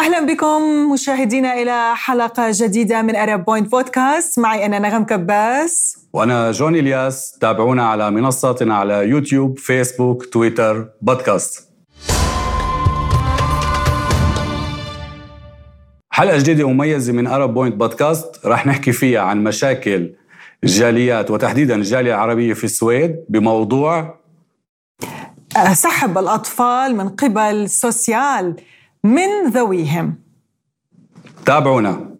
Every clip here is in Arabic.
أهلا بكم مشاهدينا إلى حلقة جديدة من Arab Point Podcast معي أنا نغم كباس. وأنا جوني إلياس تابعونا على منصاتنا على يوتيوب فيسبوك تويتر بودكاست. حلقة جديدة ومميزه من Arab Point Podcast رح نحكي فيها عن مشاكل الجاليات وتحديدا الجاليه العربيه في السويد بموضوع سحب الأطفال من قبل social. من ذويهم. تابعونا.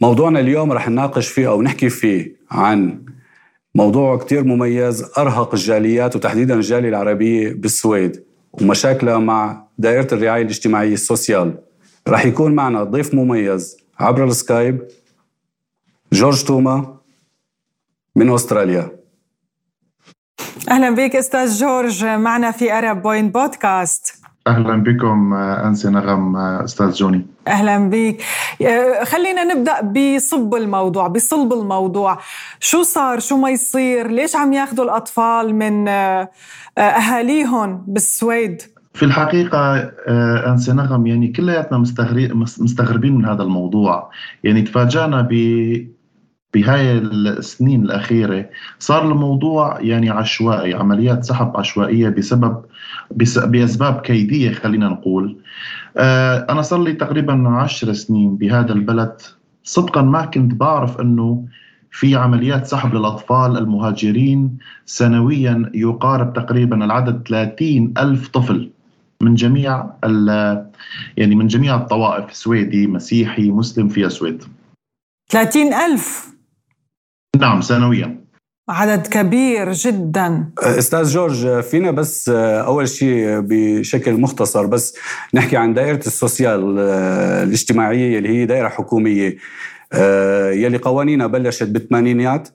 موضوعنا اليوم رح نناقش فيه أو نحكي فيه عن موضوع كتير مميز أرهق الجاليات وتحديدا الجالية العربية بالسويد ومشاكلها مع دائرة الرعاية الاجتماعية ال social. رح يكون معنا ضيف مميز عبر السكايب جورج توما من أستراليا. أهلا بك أستاذ جورج معنا في Arab Point Podcast. أهلا بكم أنسي نغم أستاذ جوني. أهلا بك. خلينا نبدأ بصب الموضوع بصلب الموضوع. شو صار؟ شو ما يصير؟ ليش عم ياخذوا الأطفال من أهاليهم بالسويد؟ في الحقيقة أنسي نغم يعني كلياتنا مستغربين من هذا الموضوع. يعني تفاجأنا ب بهاي السنين الأخيرة صار الموضوع يعني عشوائي عمليات سحب عشوائية بسبب بأسباب كيدية خلينا نقول. آه، أنا صار لي تقريبا عشر سنين بهذا البلد. صدقا ما كنت بعرف أنه في عمليات سحب للأطفال المهاجرين سنويا يقارب تقريبا العدد 30 ألف طفل من جميع يعني من جميع الطوائف سويدي مسيحي مسلم في السويد. 30 ألف؟ نعم سنويا عدد كبير جدا. أستاذ جورج فينا بس أول شيء بشكل مختصر بس نحكي عن دائرة السوسيال الاجتماعية اللي هي دائرة حكومية. يلي قوانينها بلشت بالثمانينيات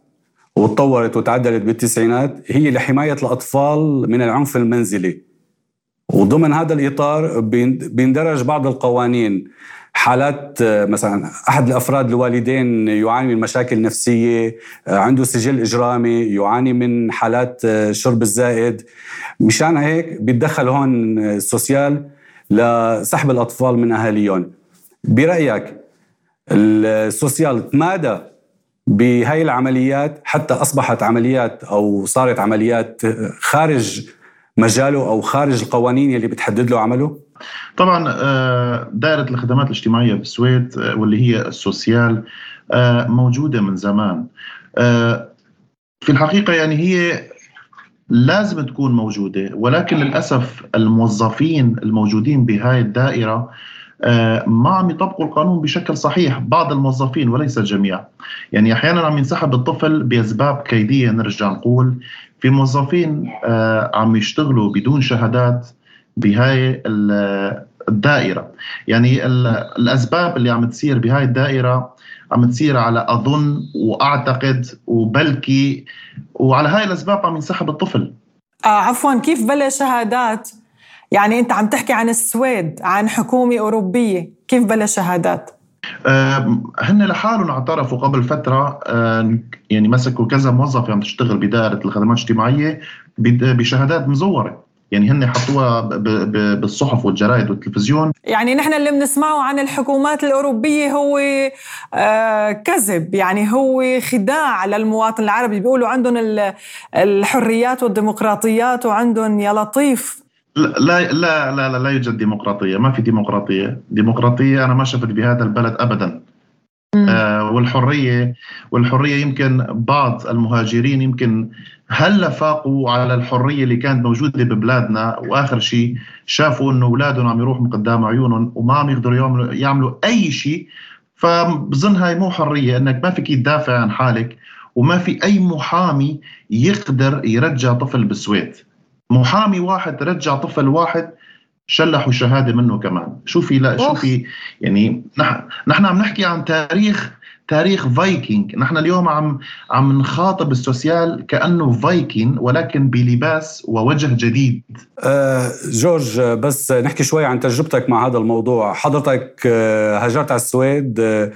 وتطورت وتعدلت بالتسعينات هي لحماية الأطفال من العنف المنزلي. وضمن هذا الإطار بيندرج بعض القوانين. حالات مثلا أحد الأفراد الوالدين يعاني من مشاكل نفسية عنده سجل إجرامي يعاني من حالات شرب الزائد. مشان هيك بيتدخل هون السوسيال لسحب الأطفال من أهاليهم. برأيك السوسيال تمادى بهاي العمليات حتى أصبحت عمليات أو صارت عمليات خارج مجاله أو خارج القوانين اللي بتحدد له عمله؟ طبعا آه، دائرة الخدمات الاجتماعية بالسويد آه، واللي هي السوسيال آه، موجودة من زمان في الحقيقة يعني هي لازم تكون موجودة ولكن للأسف الموظفين الموجودين بهاي الدائرة ما عم يطبقوا القانون بشكل صحيح. بعض الموظفين وليس الجميع. يعني أحيانا عم ينسحب الطفل بأسباب كيدية نرجع نقول. في موظفين عم يشتغلوا بدون شهادات بهاي الدائرة. يعني الأسباب اللي عم تصير بهاي الدائرة عم تصير على أظن وأعتقد وبلكي وعلى هاي الأسباب عم ينسحب الطفل. آه عفوا كيف بلا شهادات؟ يعني انت عم تحكي عن السويد عن حكومة أوروبية. كيف بلا شهادات؟ آه هن لحالهم اعترفوا قبل فترة آه يعني مسكوا كذا موظف عم تشتغل بدائرة الخدمات الاجتماعية بشهادات مزورة. يعني هن حطوها بالصحف والجرائد والتلفزيون. يعني نحن اللي بنسمعه عن الحكومات الأوروبية هو آه كذب. يعني هو خداع للمواطن العربي. بيقولوا عندهم الحريات والديمقراطيات وعندهم يا لطيف. لا لا لا لا, لا يوجد ديمقراطية ما في ديمقراطية. ديمقراطية أنا ما شفت بهذا البلد أبدا. آه والحريه والحرية يمكن بعض المهاجرين يمكن هلا فاقوا على الحرية اللي كانت موجودة ببلادنا؟ وآخر شيء شافوا إنه أولادهم عم يروحوا من قدام عيونهم وما عم يقدروا يعملوا, يعملوا أي شيء. فبظن هاي مو حرية إنك ما فيك تدافع عن حالك وما في أي محامي يقدر يرجع طفل بالسويد محامي واحد رجع طفل واحد شلحوا شهادة منه كمان. شوفي لا شوفي يعني نحن نحن عم نحكي عن تاريخ تاريخ فايكنج نحن اليوم عم عم نخاطب ال social كأنه فايكنج ولكن بلباس ووجه جديد. أه جورج بس نحكي شوي عن تجربتك مع هذا الموضوع. حضرتك آه، هاجرت على السويد آه،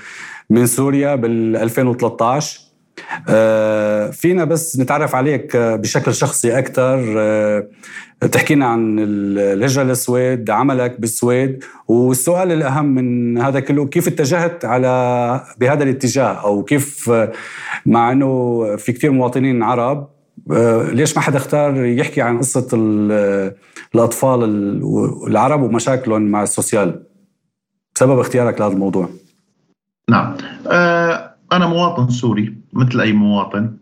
من سوريا بال 2013 أه فينا بس نتعرف عليك بشكل شخصي أكثر تحكينا عن الهجرة للسويد عملك بالسويد والسؤال الأهم من هذا كله كيف اتجهت على بهذا الاتجاه؟ أو كيف مع أنه في كثير مواطنين عرب ليش ما حدا اختار يحكي عن قصة الأطفال العرب ومشاكلهم مع السوسيال؟ سبب اختيارك لهذا الموضوع. نعم. آه، أنا مواطن سوري. مثل أي مواطن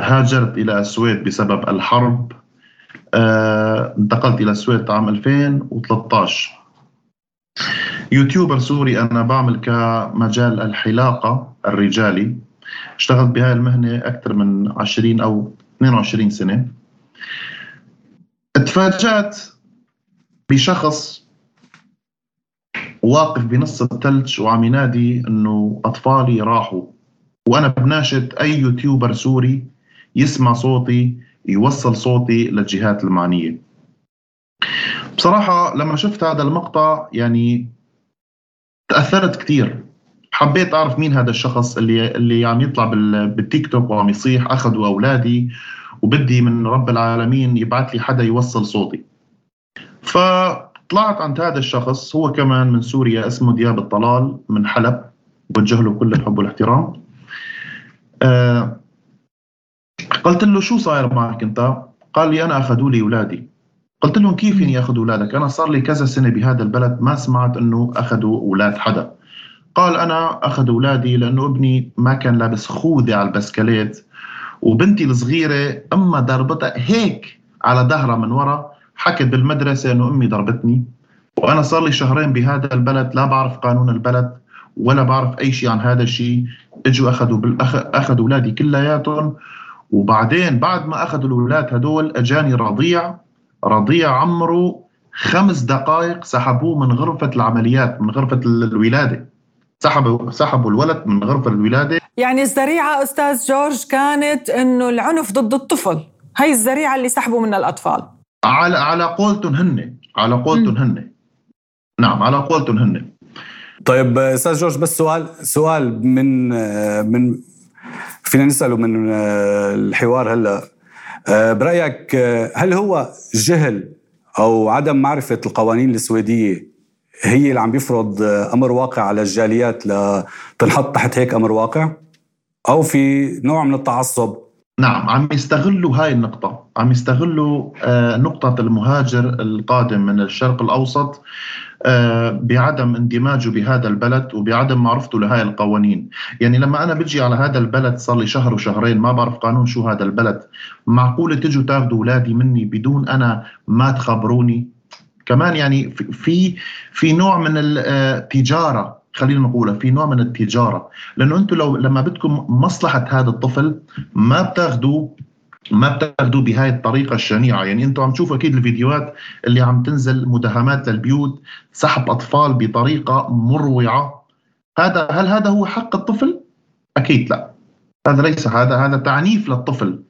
هاجرت إلى السويد بسبب الحرب آه، انتقلت إلى السويد عام 2013 YouTuber سوري أنا بعمل كمجال الحلاقة الرجالي. اشتغلت بهاي المهنة أكثر من 20 أو 22 سنة. تفاجأت بشخص واقف بنص الثلج وعم ينادي إنه أطفالي راحوا. وأنا بناشد أي YouTuber سوري يسمع صوتي يوصل صوتي للجهات المعنية. بصراحة لما شفت هذا المقطع يعني تأثرت كثير حبيت أعرف مين هذا الشخص اللي اللي عم يطلع بالتيك توك وعم يصيح أخذوا أولادي وبدي من رب العالمين يبعث لي حدا يوصل صوتي. ف طلعت عند هذا الشخص هو كمان من سوريا اسمه دياب الطلال من حلب بوجه له كل الحب والإحترام آه قلت له شو صاير معك انت؟ قال لي أنا أخذوا لي أولادي. قلت لهم كيف يعني ياخذوا أولادك؟ أنا صار لي كذا سنة بهذا البلد ما سمعت إنه أخذوا أولاد حدا. قال أنا أخذ أولادي لأنه ابني ما كان لابس خوذة على البسكليت وبنتي الصغيرة أمها ضربتها هيك على ظهرها من ورا حكت بالمدرسة إنه أمي ضربتني. وأنا صار لي شهرين بهذا البلد لا بعرف قانون البلد. ولا بعرف أي شيء عن هذا الشيء. إجوا أخذوا بالأخ... أخذوا أولادي كلياتهم. وبعدين بعد ما أخذوا الأولاد هدول أجاني رضيع. رضيع عمره خمس دقائق سحبوه من غرفة العمليات من غرفة الولادة. سحبوا سحبوا الولد من غرفة الولادة. يعني الذريعة أستاذ جورج كانت إنه العنف ضد الطفل. هي الذريعة اللي سحبوا منها الأطفال. على على قولتهم هن على قولتهم هن نعم على قولتهم هن طيب أستاذ جورج بس سؤال سؤال من من فينا نسأله من الحوار هلا. برأيك هل هو جهل أو عدم معرفة القوانين السويدية هي اللي عم بيفرض أمر واقع على الجاليات لتنحط تحت هيك أمر واقع؟ أو في نوع من التعصب؟ نعم عم يستغلوا هاي النقطة. عم يستغلوا آه، نقطة المهاجر القادم من الشرق الأوسط آه، بعدم اندماجه بهذا البلد وبعدم معرفته لهاي القوانين. يعني لما أنا بجي على هذا البلد صار لي شهر وشهرين ما بعرف قانون شو هذا البلد. معقولة تجوا تاخذوا أولادي مني بدون أنا ما تخبروني؟ كمان يعني في في نوع من التجارة خلينا نقولها في نوع من التجارة. لأنه أنتم لو لما بدكم مصلحة هذا الطفل ما بتاخذوا ما بتاخذوا بهاي الطريقة الشنيعة؟ يعني أنتم عم تشوفوا أكيد الفيديوهات اللي عم تنزل مداهمات للبيوت سحب أطفال بطريقة مروعة. هذا هل هذا هو حق الطفل؟ أكيد لا. هذا ليس هذا هذا تعنيف للطفل.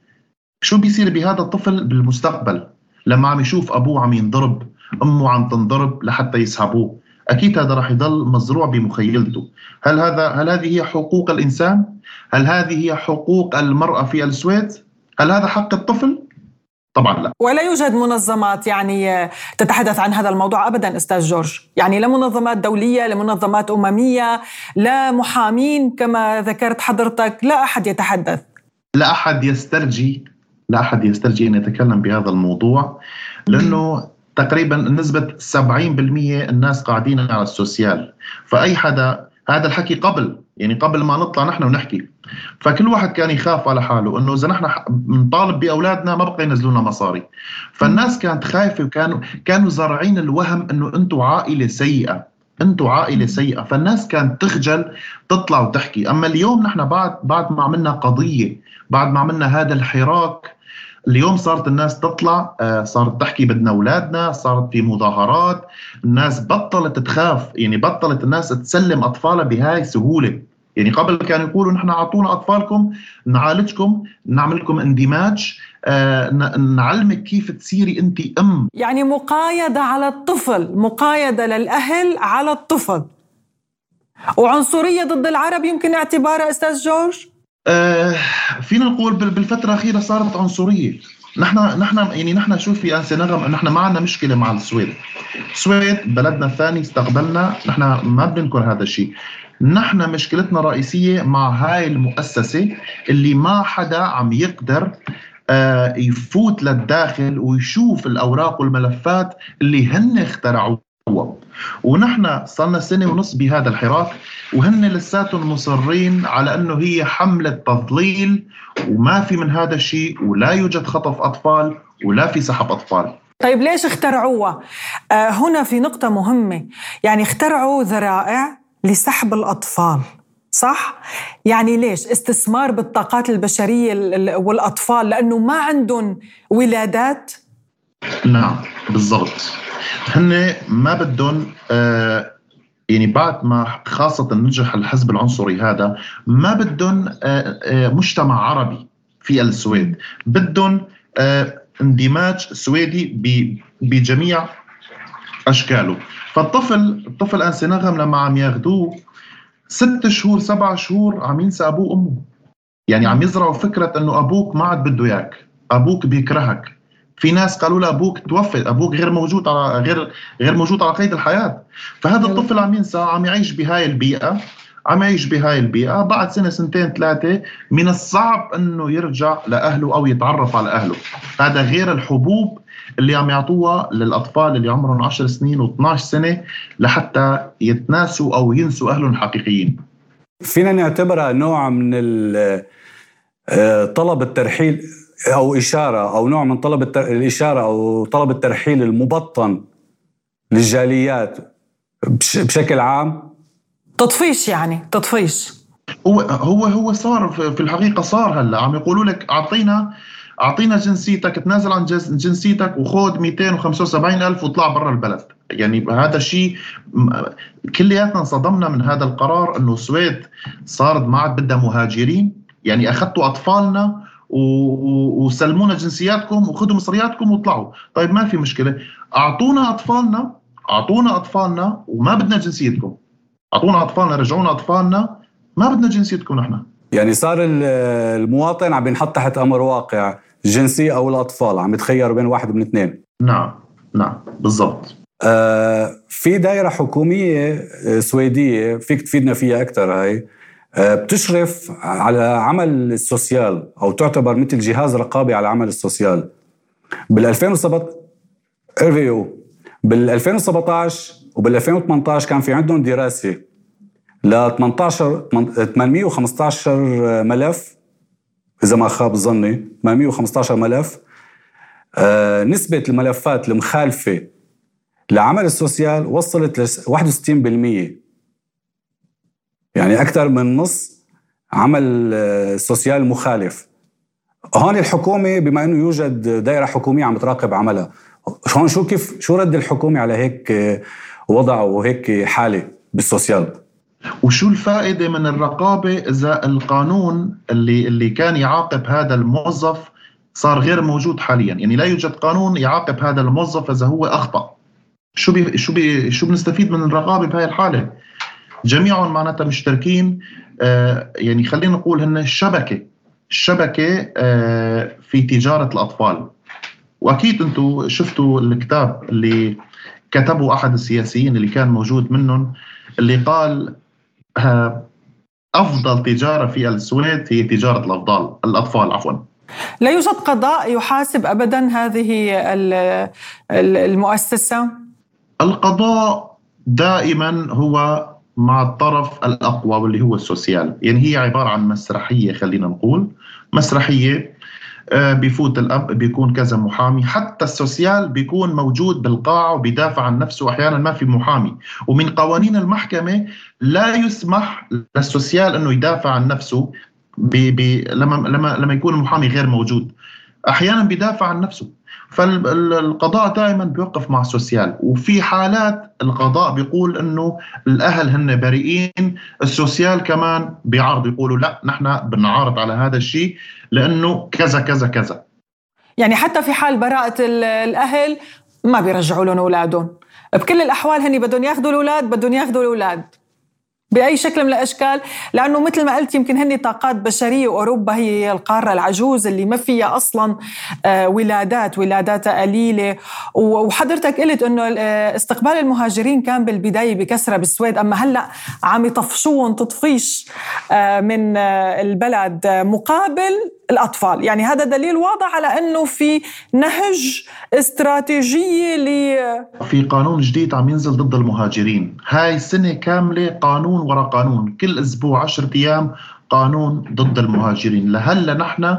شو بيصير بهذا الطفل بالمستقبل؟ لما عم يشوف أبوه عم ينضرب أمه عم تنضرب لحتى يسحبوه. أكيد هذا راح يضل مزروع بمخيلته. هل هذا هل هذه هي حقوق الإنسان؟ هل هذه هي حقوق المرأة في السويد؟ هل هذا حق الطفل؟ طبعا لا. ولا يوجد منظمات يعني تتحدث عن هذا الموضوع ابدا أستاذ جورج. يعني لا منظمات دولية لا منظمات أممية لا محامين كما ذكرت حضرتك لا أحد يتحدث. لا أحد يسترجي لا أحد يسترجي أن يتكلم بهذا الموضوع لأنه تقريبا نسبة 70% الناس قاعدين على السوسيال. فأي حدا هذا الحكي قبل يعني قبل ما نطلع نحن ونحكي. فكل واحد كان يخاف على حاله إنه إذا نحن بنطالب بأولادنا ما بقى ينزلونا مصاري. فالناس كانت خايفة وكانوا كانوا زارعين الوهم إنه أنتم عائلة سيئة أنتم عائلة سيئة. فالناس كانت تخجل تطلع وتحكي. أما اليوم نحن بعد بعد ما عملنا قضية بعد ما عملنا هذا الحراك اليوم صارت الناس تطلع آه، صارت تحكي بدنا أولادنا صارت في مظاهرات. الناس بطلت تخاف يعني بطلت الناس تسلم أطفالها بهاي سهولة. يعني قبل كانوا يقولوا نحن أعطونا أطفالكم نعالجكم نعمل لكم اندماج آه، نعلمك كيف تصيري انت أم. يعني مقايضة على الطفل مقايضة للأهل على الطفل. وعنصرية ضد العرب يمكن اعتبارها أستاذ جورج؟ آه فينا نقول بالفترة الأخيرة صارت عنصرية. نحن نحن يعني نحن شوف في انسي نغم نحن ما عندنا مشكلة مع السويد. السويد بلدنا الثاني استقبلنا نحن ما بننكر هذا الشيء. نحن مشكلتنا الرئيسية مع هاي المؤسسة اللي ما حدا عم يقدر آه، يفوت للداخل ويشوف الأوراق والملفات اللي هن اخترعوها. ونحن صرنا سنة ونص بهذا الحراك وهن لساتهم مصرين على إنه هي حملة تضليل وما في من هذا الشيء ولا يوجد خطف أطفال ولا في سحب أطفال. طيب ليش اخترعوها؟ آه هنا في نقطة مهمة. يعني اخترعوا ذرائع لسحب الأطفال صح؟ يعني ليش؟ استثمار بالطاقات البشرية والأطفال لأنه ما عندهم ولادات؟ نعم بالضبط هن ما بدهم آه يعني بعد ما خاصة نجح الحزب العنصري هذا ما بدهم آه آه مجتمع عربي في السويد بدهم آه اندماج سويدي بجميع أشكاله. فالطفل الطفل انسي نغم لما عم ياخذوه ست شهور سبع شهور عم ينسى أبوه وأمه. يعني عم يزرعوا فكرة إنه أبوك ما عاد بده إياك. أبوك بيكرهك. في ناس قالوا له أبوك توفى أبوك غير موجود على غير غير موجود على قيد الحياة. فهذا الطفل عم ينسى عم يعيش بهاي البيئة عم يعيش بهاي البيئة. بعد سنة سنتين ثلاثة من الصعب أنه يرجع لأهله أو يتعرف على أهله. هذا غير الحبوب اللي عم يعطوها للأطفال اللي عمرهم 10 سنين و12 سنة لحتى يتناسوا أو ينسوا أهلهم الحقيقيين. فينا نعتبرها نوع من آه، طلب الترحيل أو إشارة أو نوع من طلب الإشارة أو طلب الترحيل المبطن للجاليات بشكل عام. تطفيش يعني تطفيش. هو هو هو صار في الحقيقة صار هلأ. عم يقولوا لك أعطينا أعطينا جنسيتك تنازل عن جنسيتك وخذ 275 ألف واطلع برا البلد. يعني هذا الشيء كلياتنا انصدمنا من هذا القرار إنه السويد صارت ما عاد بدها مهاجرين. يعني أخذتوا أطفالنا وسلمونا جنسياتكم وخذوا مصرياتكم واطلعوا طيب ما في مشكلة. أعطونا أطفالنا أعطونا أطفالنا وما بدنا جنسيتكم. أعطونا أطفالنا رجعونا أطفالنا ما بدنا جنسيتكم نحن. يعني صار المواطن عم ينحط تحت أمر واقع. الجنسيه أو الأطفال عم يتخير بين واحد من اثنين. نعم نعم بالضبط. آه في دائره حكومية آه، سويدية فيك تفيدنا فيها أكثر هاي. آه بتشرف على عمل ال social أو تعتبر مثل جهاز رقابي على عمل ال social. بال 2017 IVO بال 2017 وبال 2018 كان في عندهم دراسة ل 18 815 ملف إذا ما خاب ظني 815 ملف. آه نسبة الملفات المخالفة لعمل السوسيال وصلت ل 61% يعني أكثر من نص عمل السوسيال مخالف. هون الحكومة بما أنه يوجد دائرة حكومية عم تراقب عملها. هون شو كيف شو رد الحكومة على هيك وضع وهيك حالة بالسوسيال؟ وشو الفائدة من الرقابة إذا القانون اللي اللي كان يعاقب هذا الموظف صار غير موجود حاليا؟ يعني لا يوجد قانون يعاقب هذا الموظف إذا هو أخطأ. شو بي شو بي شو بنستفيد من الرقابة بهاي الحالة؟ جميعهم معناتها مشتركين. آه يعني خلينا نقول هن الشبكه الشبكه آه في تجارة الأطفال. وأكيد أنتم شفتوا الكتاب اللي كتبه أحد السياسيين اللي كان موجود منهم اللي قال أفضل تجارة في السويد هي تجارة الأفضال الأطفال عفوا. لا يوجد قضاء يحاسب ابدا هذه المؤسسة؟ القضاء دائما هو مع الطرف الأقوى واللي هو السوسيال. يعني هي عبارة عن مسرحية خلينا نقول مسرحية آه، بيفوت الاب بيكون كذا محامي. حتى السوسيال بيكون موجود بالقاعه وبيدافع عن نفسه أحيانا ما في محامي. ومن قوانين المحكمة لا يسمح لل social إنه يدافع عن نفسه بي بي لما لما لما يكون المحامي غير موجود. أحيانا بيدافع عن نفسه. فالقضاء دائما بيوقف مع ال social وفي حالات القضاء بيقول إنه الأهل هن بريئين ال social كمان بيعارض يقولوا لا نحن بنعارض على هذا الشيء لأنه كذا كذا كذا. يعني حتى في حال براءة الأهل ما بيرجعوا لهم أولادهم. بكل الأحوال هني بدهم ياخذوا الأولاد بدهم ياخذوا الأولاد. بأي شكل من الأشكال لأنه مثل ما قلت يمكن هن طاقات بشرية وأوروبا هي القارة العجوز اللي ما فيها أصلا آه، ولادات ولاداتها قليلة. وحضرتك قلت إنه آه، استقبال المهاجرين كان بالبداية بكسرة بالسويد أما هلأ عم يطفشوهم تطفيش آه، من البلد مقابل الأطفال. يعني هذا دليل واضح على أنه في نهج استراتيجية ل في قانون جديد عم ينزل ضد المهاجرين. هاي سنة كاملة قانون ورا قانون. كل أسبوع 10 أيام قانون ضد المهاجرين. لهلا نحن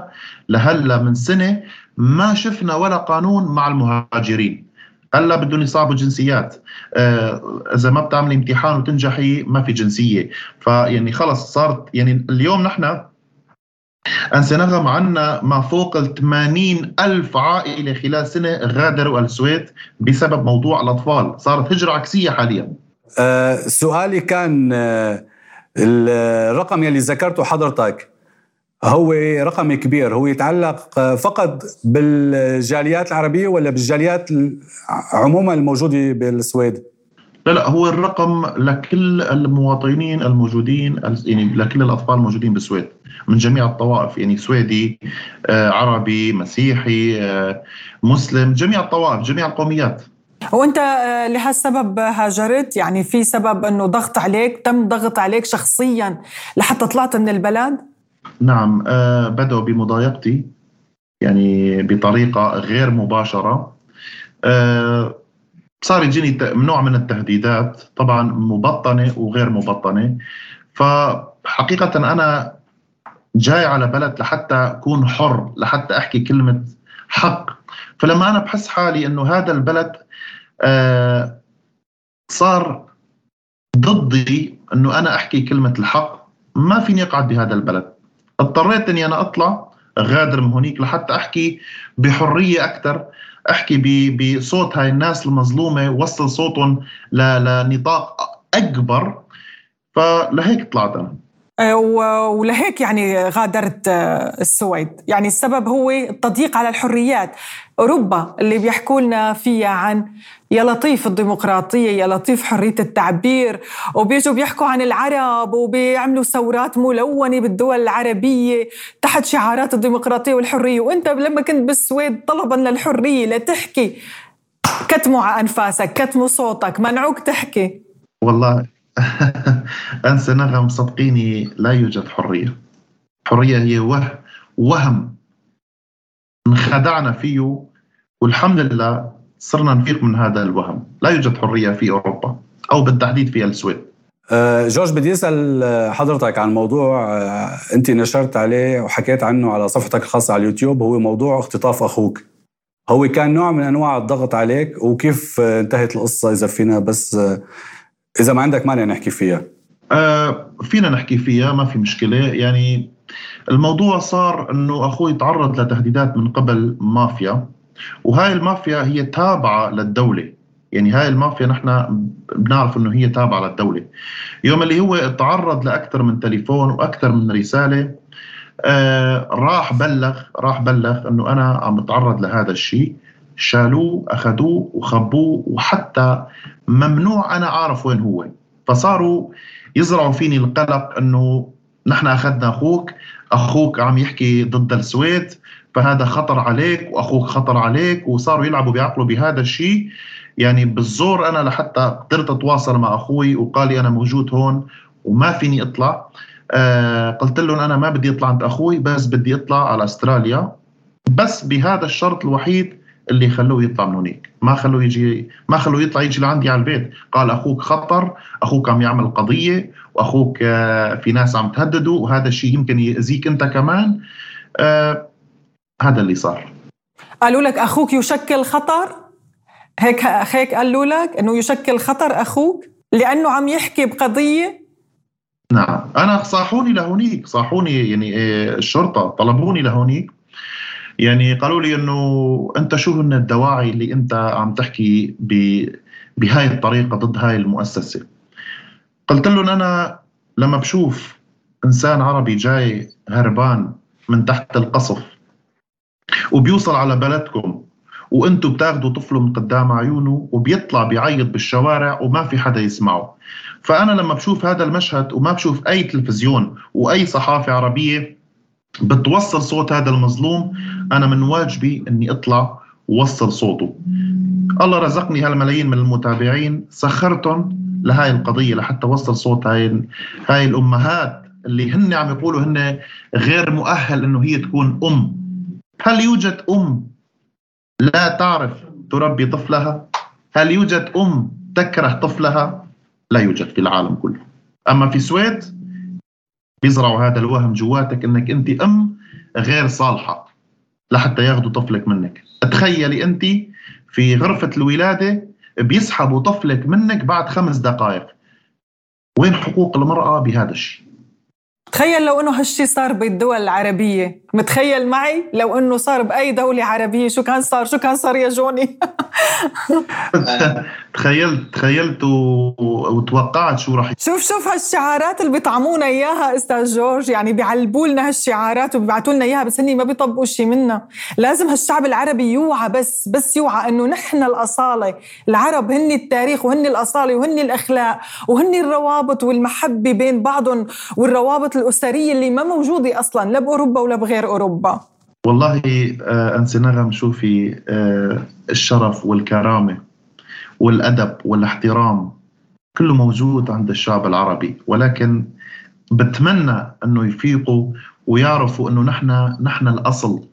لهلا من سنة ما شفنا ولا قانون مع المهاجرين. هلا بدهم يصعبوا جنسيات. آه إذا ما بتعملي امتحان وتنجحي ما في جنسية. فيعني خلص صارت يعني اليوم نحن أنسنغم عنا ما فوق ال 80 ألف عائلة خلال سنة غادروا السويد بسبب موضوع الأطفال. صارت هجرة عكسية حاليا. أه سؤالي كان أه الرقم يلي ذكرته حضرتك هو رقم كبير. هو يتعلق فقط بالجاليات العربية ولا بالجاليات عموما الموجودة بالسويد؟ لا لا هو الرقم لكل المواطنين الموجودين يعني لكل الأطفال الموجودين بالسويد من جميع الطوائف يعني سويدي آه، عربي مسيحي آه، مسلم جميع الطوائف جميع القوميات. وانت آه، لهالسبب هاجرت؟ يعني في سبب إنه ضغط عليك تم ضغط عليك شخصيا لحتى طلعت من البلد؟ نعم بدأوا بمضايقتي يعني بطريقة غير مباشرة. صار يجيني نوع من التهديدات طبعا مبطنة وغير مبطنة. فحقيقة أنا جاي على بلد لحتى أكون حر لحتى أحكي كلمة حق. فلما أنا بحس حالي إنه هذا البلد آه صار ضدي إنه أنا أحكي كلمة الحق ما فيني أقعد بهذا البلد. اضطريت إني أنا أطلع غادر من هونيك لحتى أحكي بحرية أكثر أحكي بصوت هاي الناس المظلومة وصل صوتهم لنطاق أكبر. فلهيك طلعت أنا. ولهيك يعني غادرت أه، السويد. يعني السبب هو التضييق على الحريات. أوروبا اللي بيحكوا لنا فيها عن يا لطيف الديمقراطية يا لطيف حرية التعبير وبيجوا بيحكوا عن العرب وبيعملوا ثورات ملونة بالدول العربية تحت شعارات الديمقراطية والحرية. وأنت لما كنت بالسويد طلبا للحرية لتحكي كتموا على أنفاسك كتموا صوتك منعوك تحكي. والله أنسى نغم صدقيني لا يوجد حرية. حرية هي وهم وهم. انخدعنا فيه والحمد لله صرنا نفيق من هذا الوهم. لا يوجد حرية في أوروبا أو بالتحديد في السويد. أه جورج بدي أسأل حضرتك عن موضوع أه أنت نشرت عليه وحكيت عنه على صفحتك الخاصة على اليوتيوب هو موضوع اختطاف أخوك. هو كان نوع من أنواع الضغط عليك وكيف انتهت القصة إذا فينا بس أه إذا ما عندك مانع نحكي فيها. أه فينا نحكي فيها ما في مشكلة. يعني الموضوع صار إنه أخوي تعرض لتهديدات من قبل مافيا وهاي المافيا هي تابعة للدولة. يعني هاي المافيا نحن بنعرف إنه هي تابعة للدولة. يوم اللي هو تعرض لأكثر من تليفون وأكثر من رسالة آه راح بلغ راح بلغ إنه أنا عم بتعرض لهذا الشيء. شالوه أخذوه وخبوه وحتى ممنوع أنا أعرف وين هو. فصاروا يزرعوا فيني القلق إنه نحن أخذنا أخوك أخوك عم يحكي ضد السويد فهذا خطر عليك وأخوك خطر عليك وصاروا يلعبوا بعقله بهذا الشيء. يعني بالزور أنا لحتى قدرت أتواصل مع أخوي وقال لي أنا موجود هون وما فيني أطلع. آه قلت لهم أنا ما بدي أطلع عند أخوي بس بدي أطلع على أستراليا. بس بهذا الشرط الوحيد اللي خلوه يطلع من هناك. ما خلوه يجي ما خلوه يطلع يجي لعندي على البيت. قال أخوك خطر أخوك عم يعمل قضية وأخوك آه، في ناس عم تهدده وهذا الشيء يمكن يأذيك أنت كمان. آه هذا اللي صار. قالوا لك أخوك يشكل خطر؟ هيك هيك قالوا لك إنه يشكل خطر أخوك؟ لأنه عم يحكي بقضية؟ نعم. أنا صاحوني لهونيك صاحوني يعني آه، الشرطة طلبوني لهونيك. يعني قالوا لي إنه أنت شو هن الدواعي اللي أنت عم تحكي بهاي الطريقة ضد هاي المؤسسة؟ قلت لهم أنا لما بشوف إنسان عربي جاي هربان من تحت القصف وبيوصل على بلدكم وأنتم بتاخذوا طفله من قدام عيونه وبيطلع بيعيط بالشوارع وما في حدا يسمعه. فأنا لما بشوف هذا المشهد وما بشوف أي تلفزيون وأي صحافة عربية بتوصل صوت هذا المظلوم أنا من واجبي إني أطلع ووصل صوته. الله رزقني هالملايين من المتابعين سخرتهم لهاي القضية لحتى وصل صوت هاي هاي الأمهات اللي هن عم يقولوا هن غير مؤهل إنه هي تكون أم. هل يوجد أم لا تعرف تربي طفلها؟ هل يوجد أم تكره طفلها؟ لا يوجد في العالم كله. أما في السويد بيزرعوا هذا الوهم جواتك إنك أنت أم غير صالحة. لحتى ياخذوا طفلك منك. تخيلي أنت في غرفة الولادة بيسحبوا طفلك منك بعد خمس دقائق. وين حقوق المرأة بهذا الشيء؟ تخيل لو إنه هالشي صار بالدول العربية. متخيل معي؟ لو إنه صار بأي دولة عربية شو كان صار؟ شو كان صار يا جوني؟ تخيلت تخيلت وتوقعت شو راح شوف شوف هالشعارات اللي بيطعمونا إياها أستاذ جورج. يعني بيعلبوا لنا هالشعارات وبيبعتوا لنا إياها بس هني ما بيطبقوا شيء منها لازم هالشعب العربي يوعى بس بس يوعى إنه نحن الأصالة. العرب هن التاريخ وهن الأصالة وهن الأخلاق وهن الروابط والمحبة بين بعضهم والروابط الاسريه اللي ما موجودة أصلا لا بأوروبا ولا بغير أوروبا. والله آه أنسي نغم شوفي آه الشرف والكرامة والأدب والاحترام كله موجود عند الشعب العربي. ولكن بتمنى أنه يفيقوا ويعرفوا أنه نحن نحن الأصل.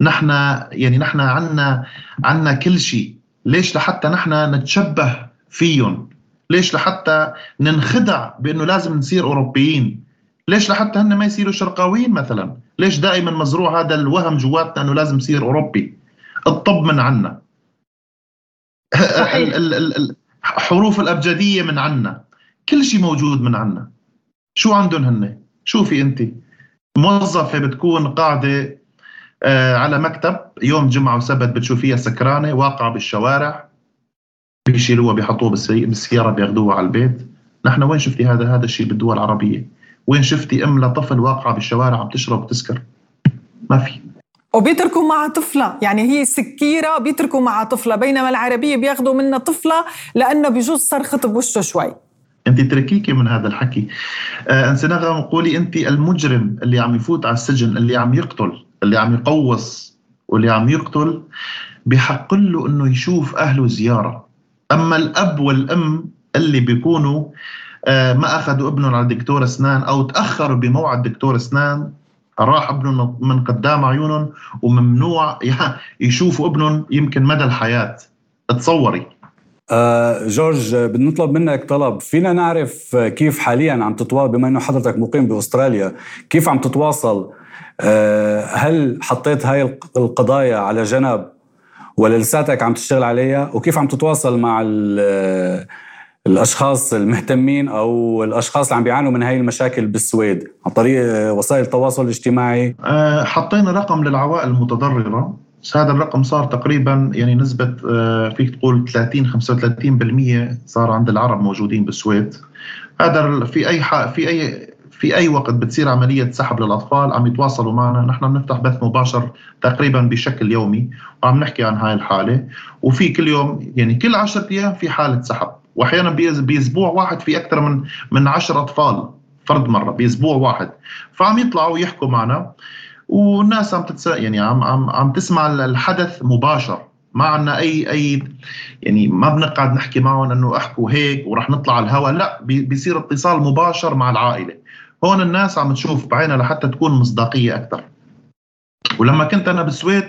نحن يعني نحن عنا عنا كل شيء. ليش لحتى نحن نتشبه فيهم؟ ليش لحتى ننخدع بأنه لازم نصير أوروبيين؟ ليش لحتى هن ما يصيروا شرقاويين مثلا؟ ليش دائما مزروع هذا الوهم جواتنا إنه لازم يصير أوروبي؟ الطب من عنا. حروف الأبجدية من عنا. كل شيء موجود من عنا. شو عندهم هن؟ شوفي أنت؟ موظفة بتكون قاعدة آه، على مكتب يوم جمعة وسبت بتشوفيها سكرانة واقعة بالشوارع. بيشيلوها بيحطوها بالسيارة بياخذوها على البيت. نحن وين شفتي هذا؟ هذا الشيء بالدول العربية. وين شفتي أم لطفل واقعة بالشوارع عم تشرب وتسكر؟ ما في. وبيتركوا معها طفلة. يعني هي سكيرة بيتركوا معها طفلة. بينما العربية بياخذوا منها طفلة لأنه بجوز صرخت بوشه شوي. أنت تركيكي من هذا الحكي. آه انسي نغم قولي أنت المجرم اللي عم يفوت على السجن اللي عم يقتل اللي عم يقوص واللي عم يقتل بحق له إنه يشوف أهله زيارة. أما الأب والأم اللي بيكونوا آه، ما اخذوا ابنهم على دكتور أسنان أو تاخروا بموعد دكتور أسنان راح ابنهم من قدام عيونهم وممنوع يشوفوا ابنهم يمكن مدى الحياة. تصوري آه جورج بنطلب منك طلب. فينا نعرف كيف حاليا عم تتواصل بما إنه حضرتك مقيم بأستراليا كيف عم تتواصل؟ آه هل حطيت هاي القضايا على جنب ولا لساتك عم تشتغل عليها؟ وكيف عم تتواصل مع الأشخاص المهتمين أو الأشخاص اللي عم بيعانوا من هاي المشاكل بالسويد عن طريق وسائل التواصل الاجتماعي؟ آه، حطينا رقم للعوائل المتضررة. هذا الرقم صار تقريبا يعني نسبة آه، فيك تقول 30 35% صار عند العرب موجودين بالسويد. هذا في أي في أي في أي وقت بتصير عملية سحب للأطفال عم يتواصلوا معنا. نحن بنفتح بث مباشر تقريبا بشكل يومي وعم نحكي عن هاي الحالة. وفي كل يوم يعني كل 10 أيام في حالة سحب. وأحيانا باسبوع واحد في أكثر من من 10 أطفال فرد مرة باسبوع واحد. فعم يطلعوا يحكوا معنا والناس عم تتس... يعني عم عم عم تسمع الحدث مباشر. ما عندنا أي أي يعني ما بنقعد نحكي معهم إنه أحكوا هيك ورح نطلع على الهواء لا بيصير اتصال مباشر مع العائلة. هون الناس عم تشوف بعينها لحتى تكون مصداقية أكثر. ولما كنت أنا بالسويد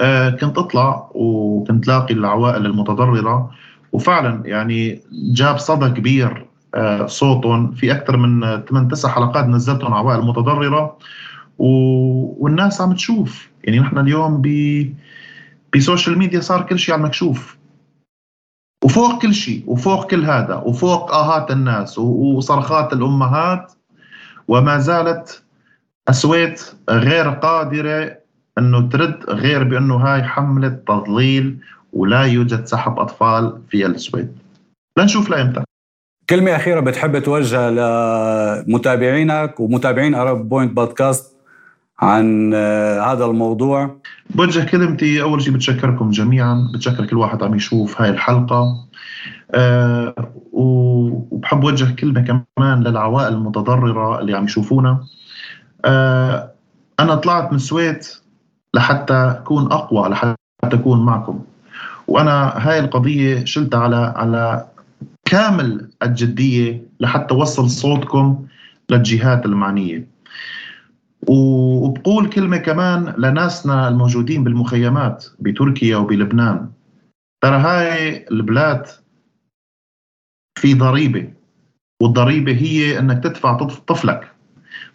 آه كنت أطلع وكنت لاقي العوائل المتضررة وفعلا يعني جاب صدى كبير آه، صوتهم. في أكثر من 8 9 حلقات نزلتهم عوائل متضرره والناس عم تشوف. يعني نحن اليوم ب بسوشيال ميديا صار كل شيء على المكشوف. وفوق كل شيء وفوق كل هذا وفوق آهات الناس وصرخات الأمهات. وما زالت السويد غير قادرة إنه ترد غير بأنه هاي حملة تضليل. ولا يوجد سحب أطفال في السويد. لنشوف لايمتى كلمة أخيرة بتحب توجهها لمتابعينك ومتابعين أرب بوينت بودكاست عن آه، هذا الموضوع. بوجه كلمتي أول شيء بتشكركم جميعا. بتشكر كل واحد عم يشوف هاي الحلقة. أه وبحب وجه كلمة كمان للعوائل المتضررة اللي عم يشوفونا. آه، أنا طلعت من السويد لحتى أكون أقوى لحتى أكون معكم. وأنا هاي القضية شلتها على على كامل الجدية لحتى اوصل صوتكم للجهات المعنية. وبقول كلمة كمان لناسنا الموجودين بالمخيمات بتركيا وبلبنان. ترى هاي البلاد في ضريبة والضريبة هي إنك تدفع طفلك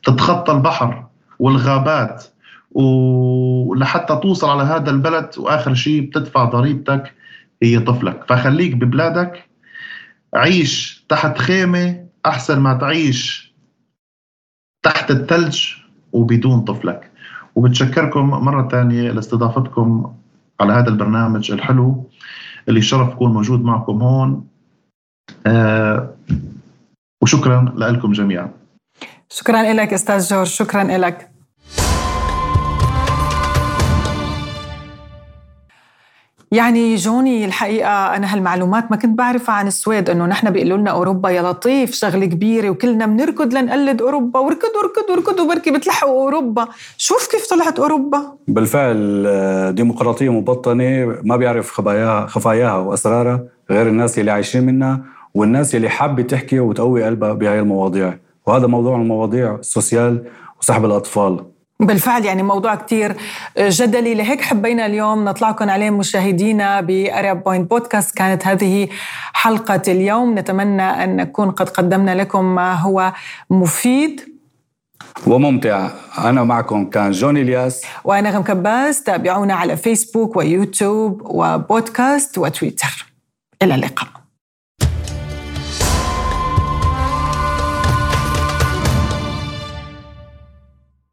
تتخطى البحر والغابات ولحتى توصل على هذا البلد وآخر شيء بتدفع ضريبتك هي طفلك. فخليك ببلادك عيش تحت خيمة أحسن ما تعيش تحت الثلج وبدون طفلك. وبتشكركم مرة ثانية لاستضافتكم على هذا البرنامج الحلو اللي شرف اكون موجود معكم هون. آه وشكرا لكم جميعا. شكرا لك أستاذ جورج شكرا لك. يعني جوني الحقيقة أنا هالمعلومات ما كنت بعرفها عن السويد إنه نحن بيقولوا لنا أوروبا يا لطيف شغلة كبيرة وكلنا بنركض لنقلد أوروبا وركضوا وركضوا وركضوا بركي بتلحقوا أوروبا. شوف كيف طلعت أوروبا. بالفعل ديمقراطية مبطنة ما بيعرف خباياها خفاياها وأسرارها غير الناس اللي عايشين منها والناس اللي حابة تحكي وتقوي قلبها بهاي المواضيع. وهذا موضوع المواضيع السوسيال وسحب الأطفال. بالفعل يعني موضوع كتير جدلي. لهيك حبينا اليوم نطلعكم عليه مشاهدينا بأريب بوينت بودكاست كانت هذه حلقة اليوم. نتمنى أن نكون قد قدمنا لكم ما هو مفيد. وممتع. أنا معكم كان جوني إلياس. وأنا غم كباس. تابعونا على فيسبوك ويوتيوب وبودكاست وتويتر. إلى اللقاء.